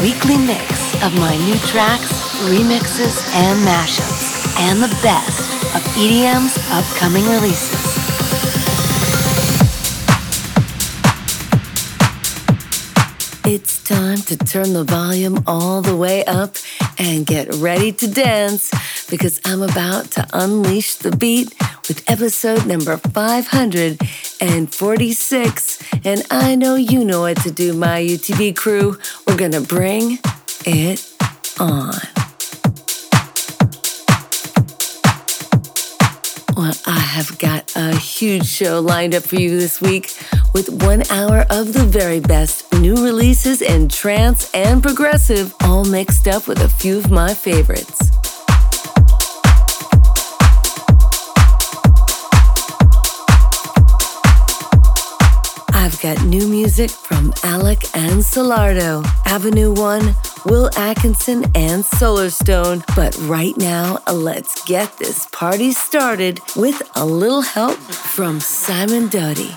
weekly mix of my new tracks, remixes, and mashups, and the best of EDM's upcoming releases. It's time to turn the volume all the way up and get ready to dance because I'm about to unleash the beat with episode number 546. And I know you know what to do, my UTB crew. We're gonna bring it on. Well, I have got a huge show lined up for you this week with one hour of the very best new releases in trance and progressive, all mixed up with a few of my favorites. New music from Alok and Solardo, Avenue One, Will Atkinson, and Solarstone. But right now, let's get this party started with a little help from Simon Doty.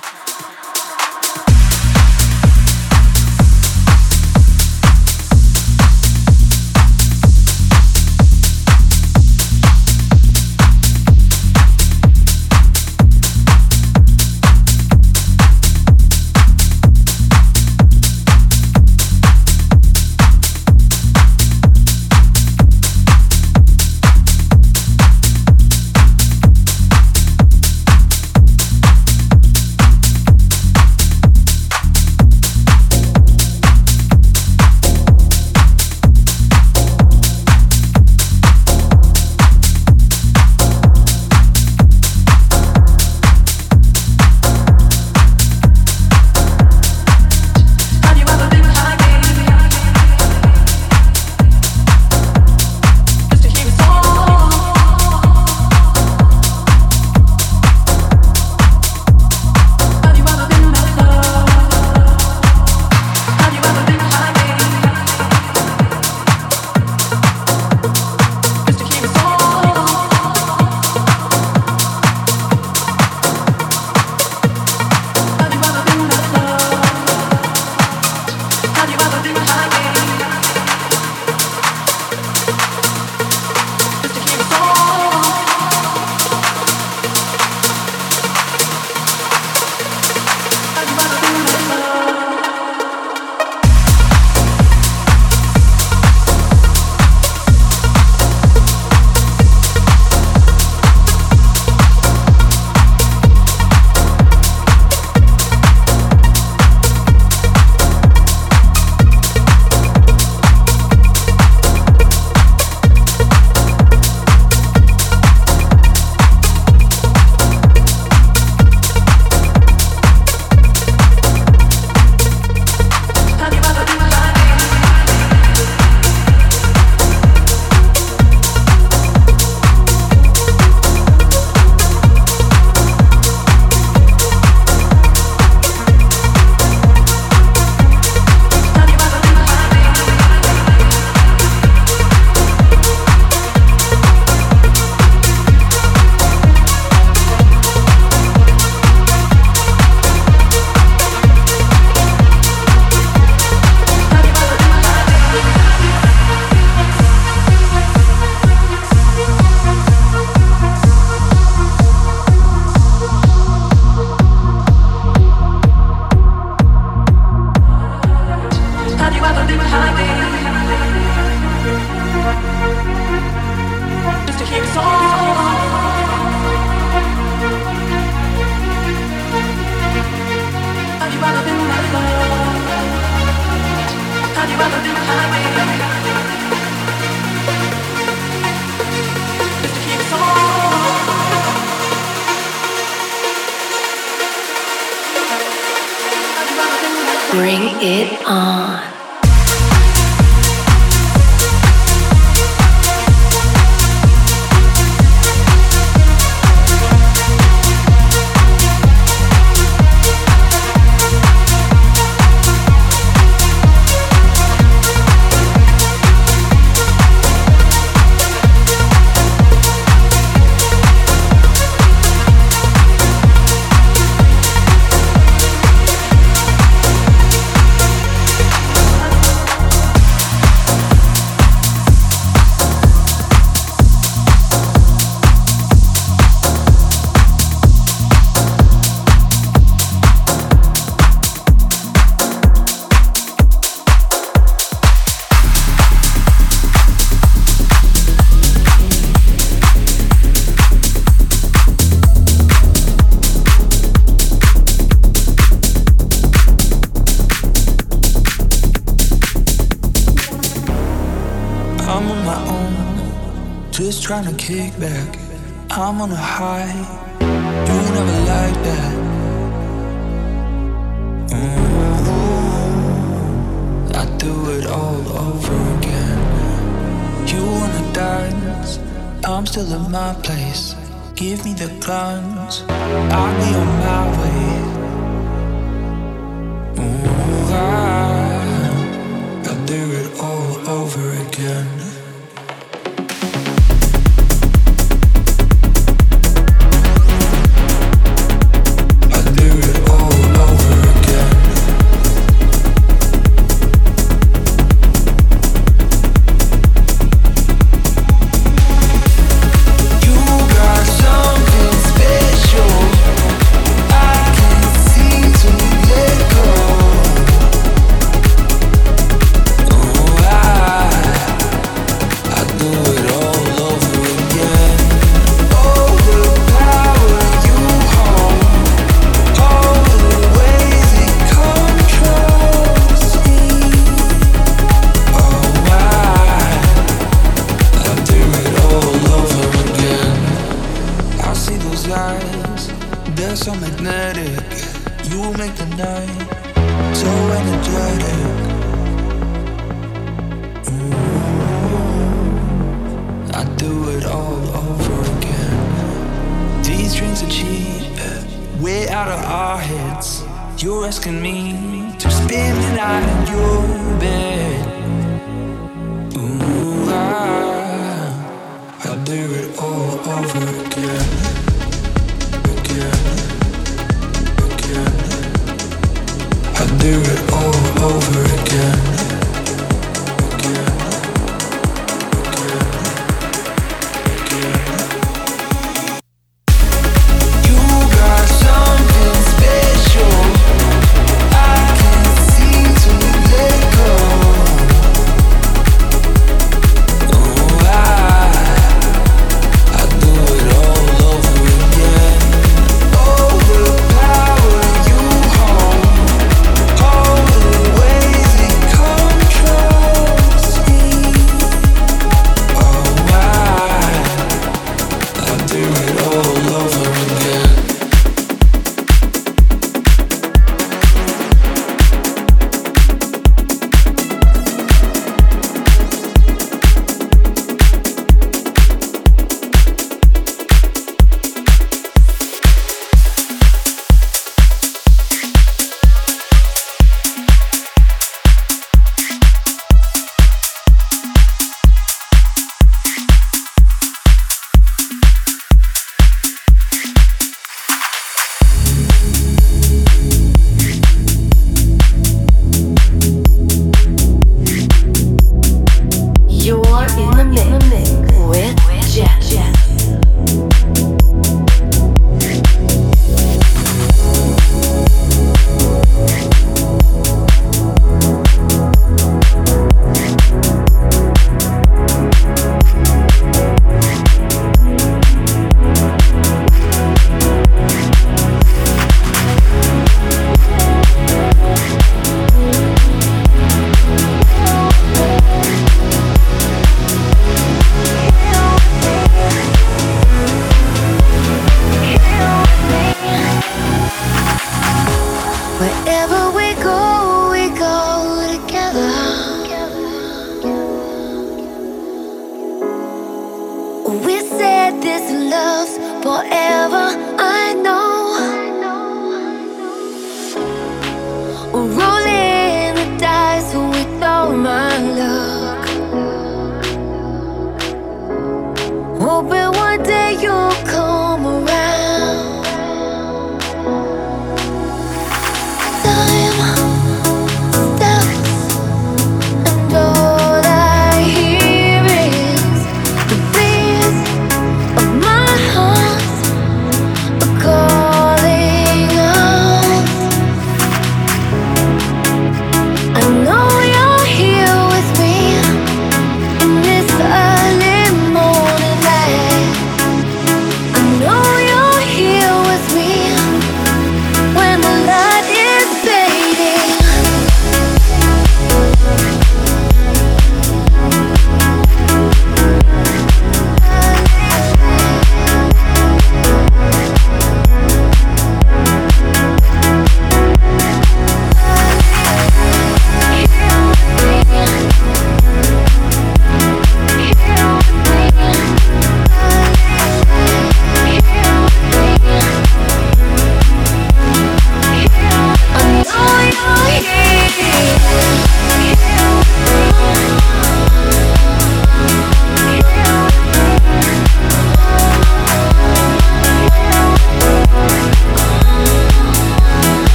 Trying to kick back. I'm on a high, you never like that. Mm-hmm. I do it all over again. You wanna dance? I'm still in my place. Give me the guns. I'll be on my way. You're asking me to spend the night in your bed. Ooh, ah, I, I'll do it all over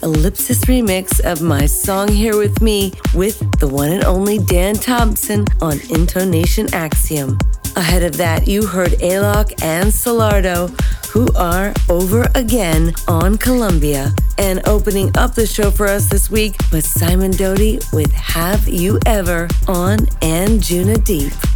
Elypsis remix of my song Here With Me with the one and only Dan Thompson on Intonation Axiom. Ahead of that, you heard Alok and Solardo, who are over again on Columbia. And opening up the show for us this week was Simon Doty with Have You Ever on Anjunadeep.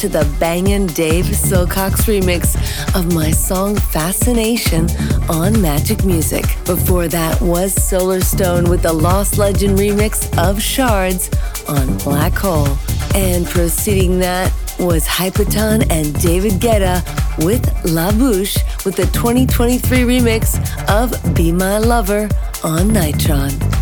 To the bangin' Dave Silcox remix of my song Fascination on Magik Muzik. Before that was Solarstone with the Lost Legend remix of Shards on Black Hole. And preceding that was Hypaton and David Guetta with La Bouche with the 2023 remix of Be My Lover on Nitron.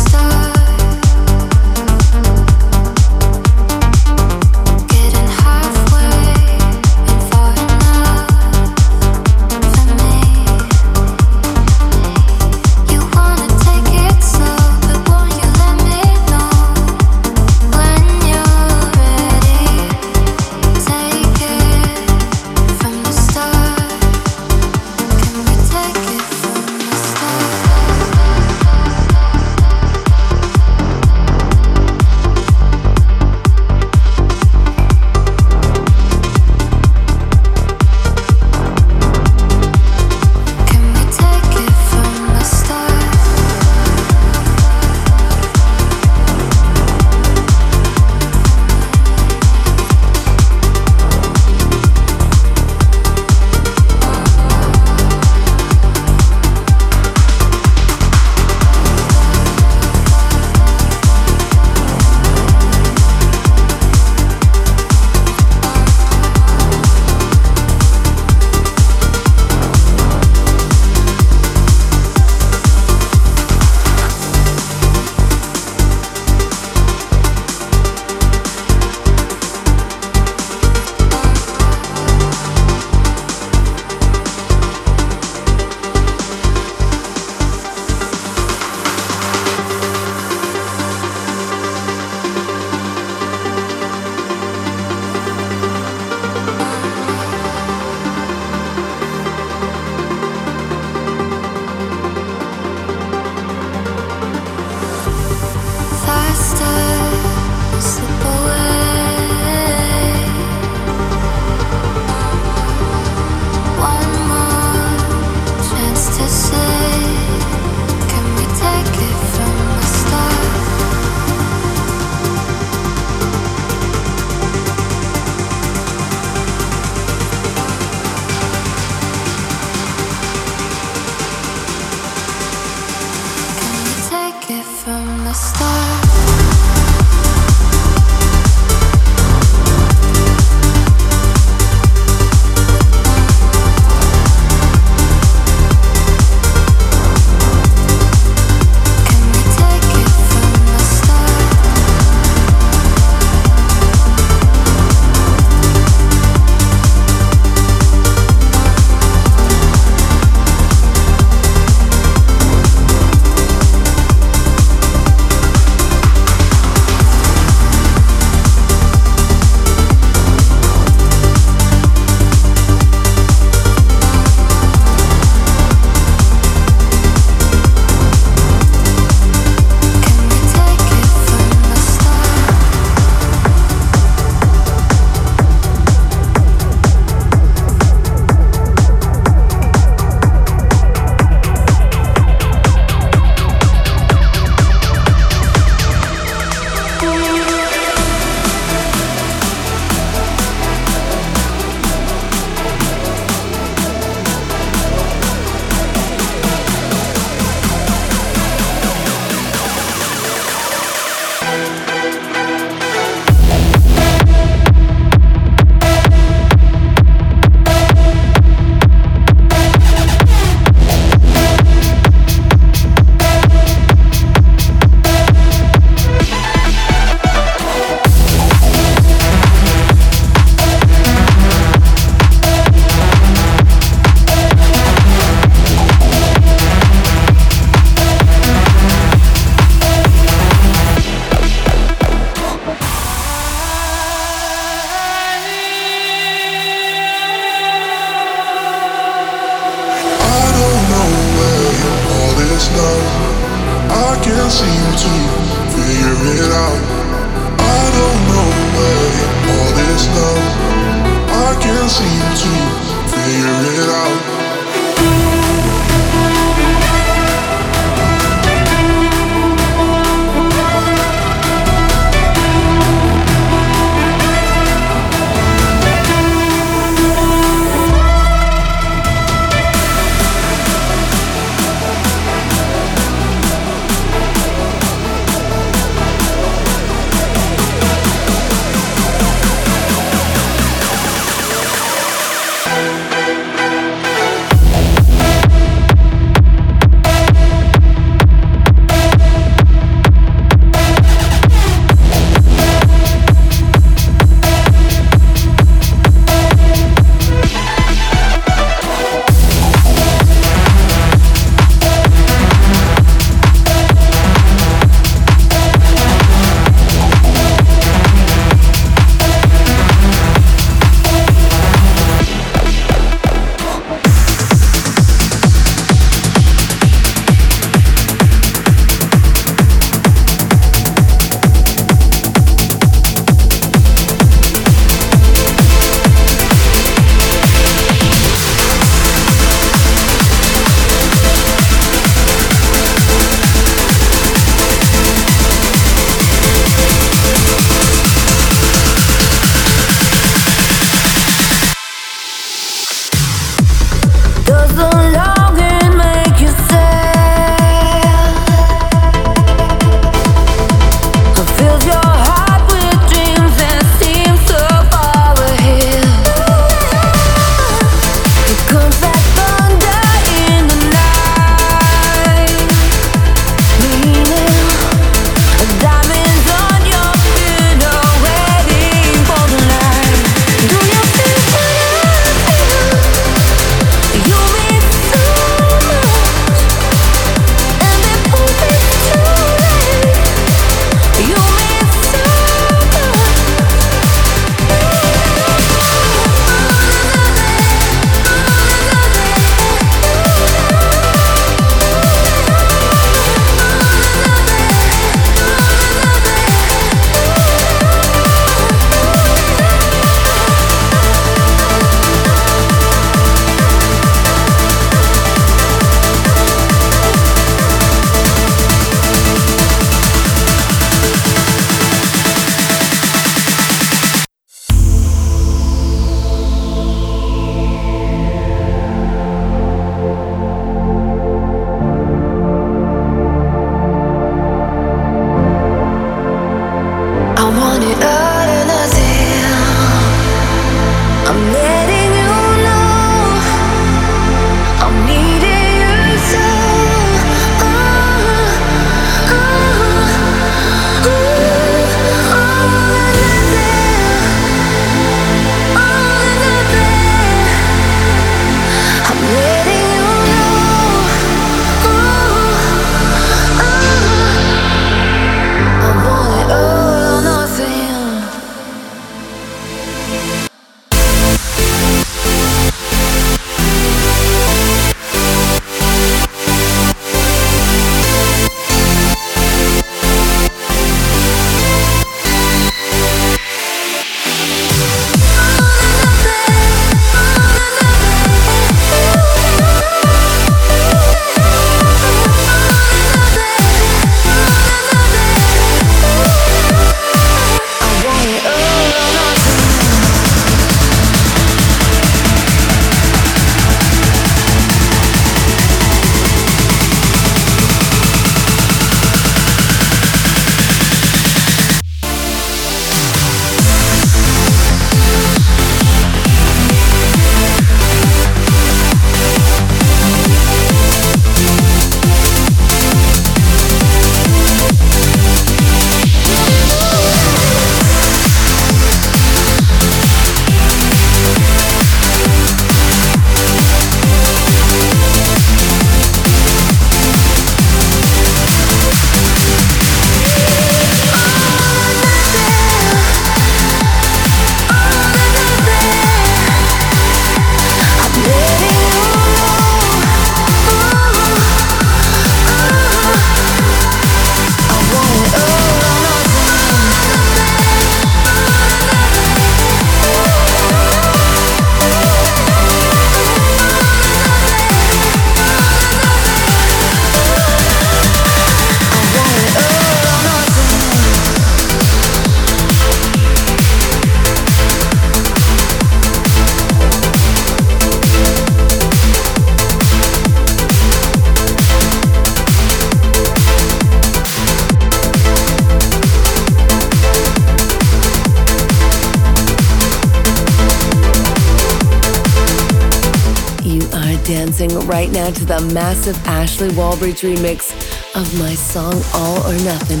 Ashley Wallbridge remix of my song All or Nothing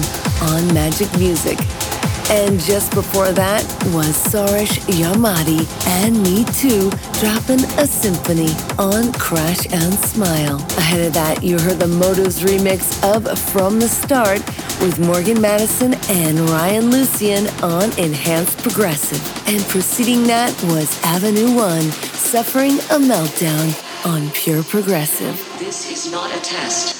on Magik Muzik. And just before that was Soresh Yamadi and Me Too dropping a symphony on Crash and Smile. Ahead of that, you heard the Motives remix of From the Start with Morgan Madison and Ryan Lucian on Enhanced Progressive. And preceding that was Avenue One suffering a meltdown on Pure Progressive. This is not a test.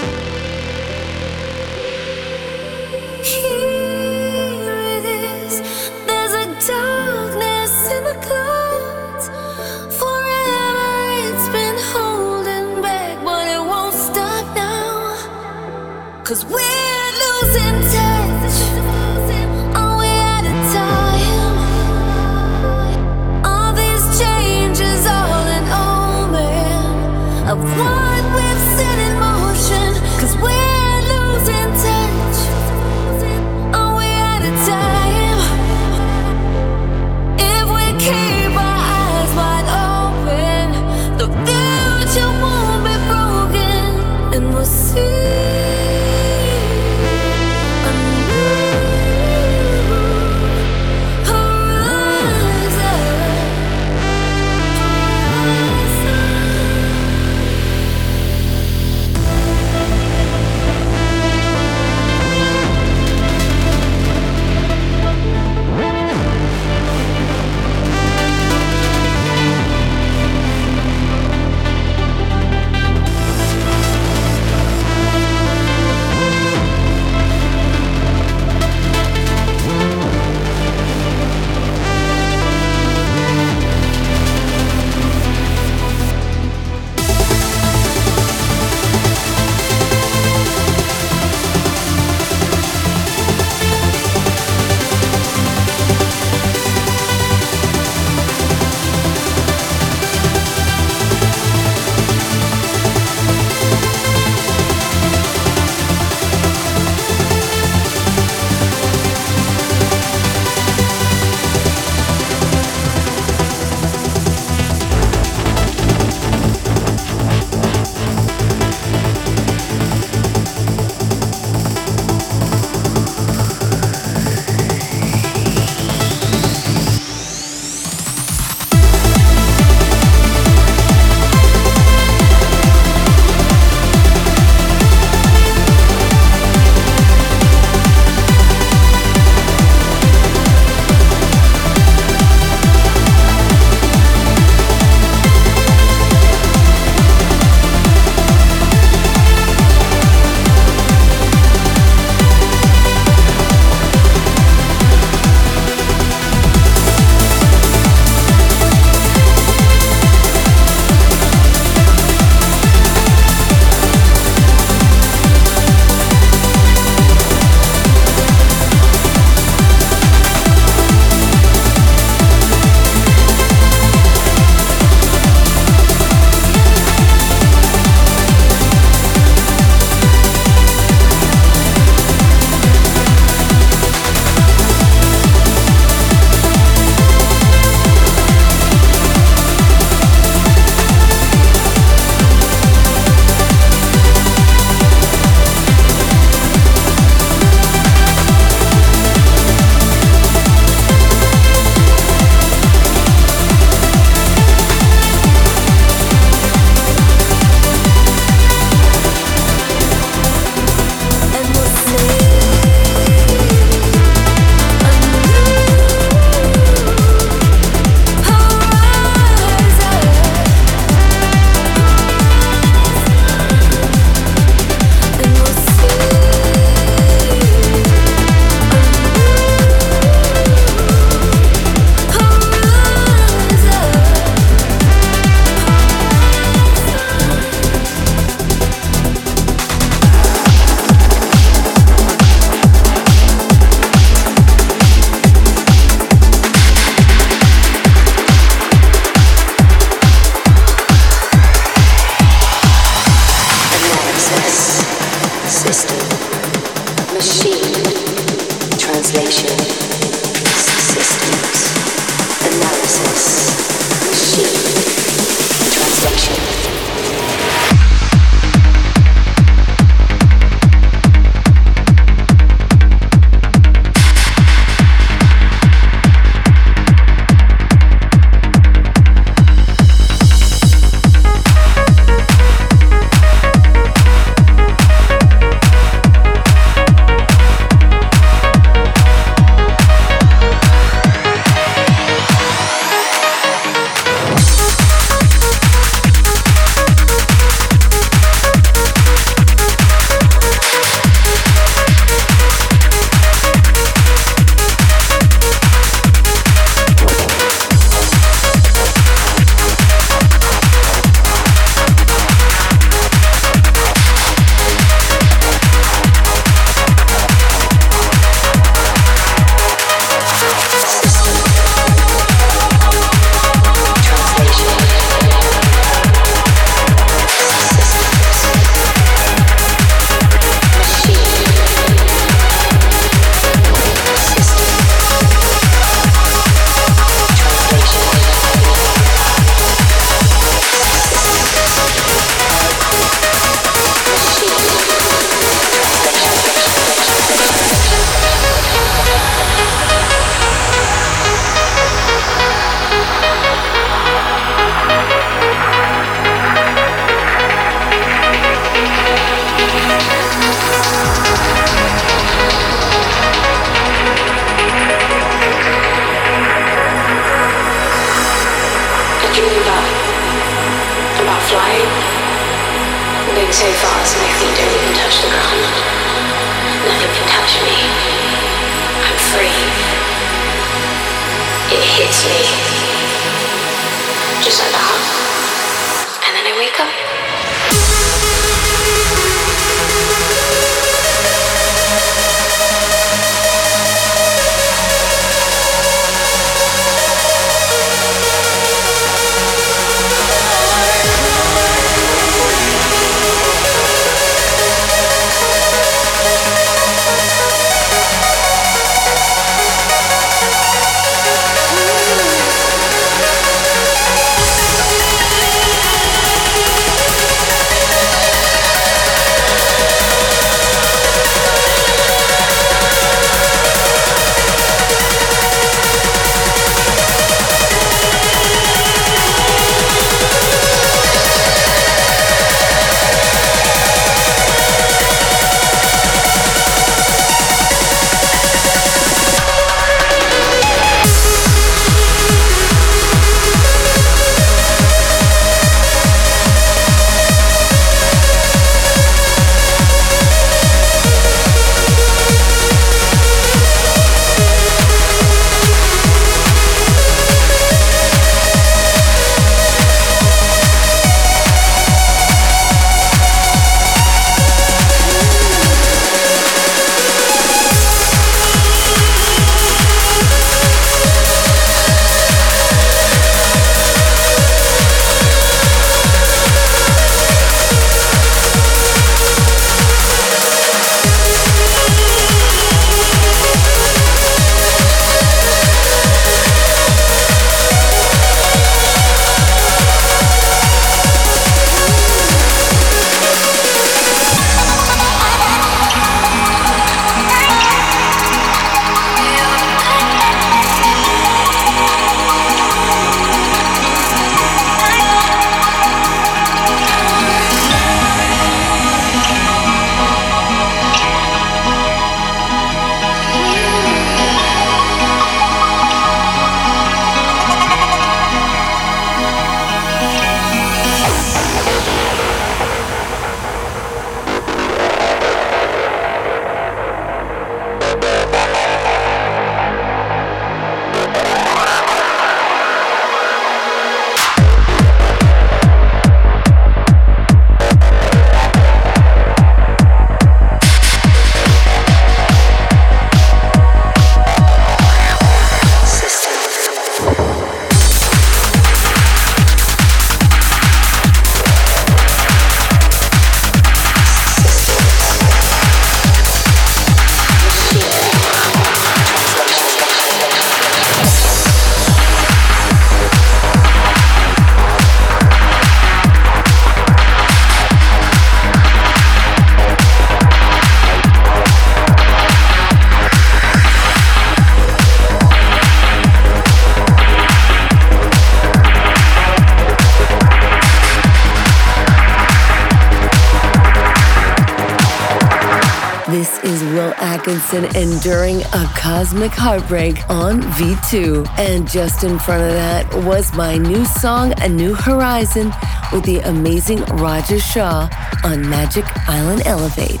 Atkinson enduring a cosmic heartbreak on V2. And just in front of that was my new song, A New Horizon, with the amazing Roger Shah on Magic Island Elevate.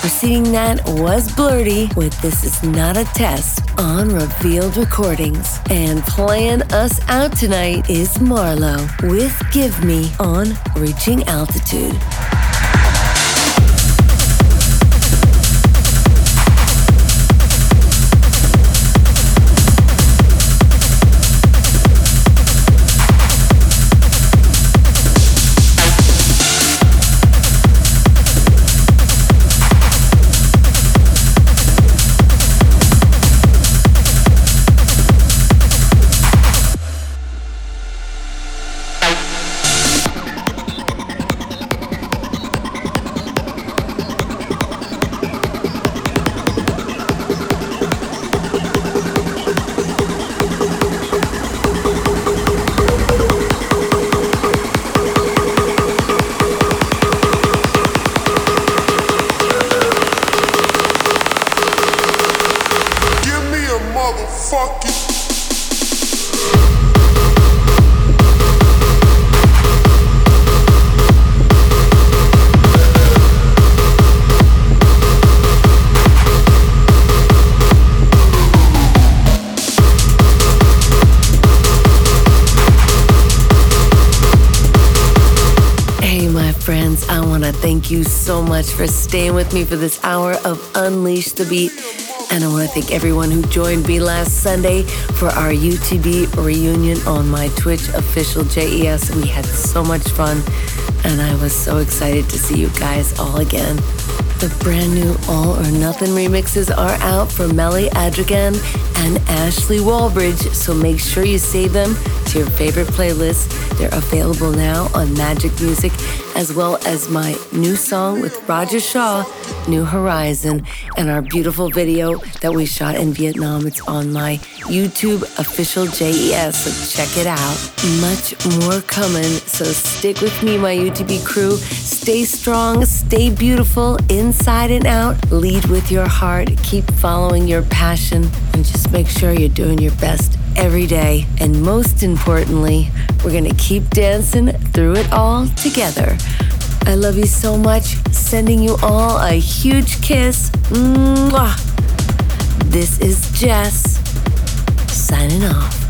Preceding that was Blurty with This Is Not a Test on Revealed Recordings. And playing us out tonight is Marlo with Give Me on Reaching Altitude. Thank you so much for staying with me for this hour of Unleash the Beat. And I want to thank everyone who joined me last Sunday for our UTB reunion on my Twitch official JES. We had so much fun, and I was so excited to see you guys all again. The brand new All or Nothing remixes are out for Melly Adrigan and Ashley Wallbridge, so make sure you save them to your favorite playlist. They're available now on Magik Muzik, as well as my new song with Roger Shah, New Horizon, and our beautiful video that we shot in Vietnam. It's on my YouTube official JES, so check it out. Much more coming, so stick with me, my UTB crew. Stay strong, stay beautiful inside and out. Lead with your heart, keep following your passion, and just make sure you're doing your best every day. And most importantly, we're going to keep dancing through it all together. I love you so much. Sending you all a huge kiss. Mwah. This is JES signing off.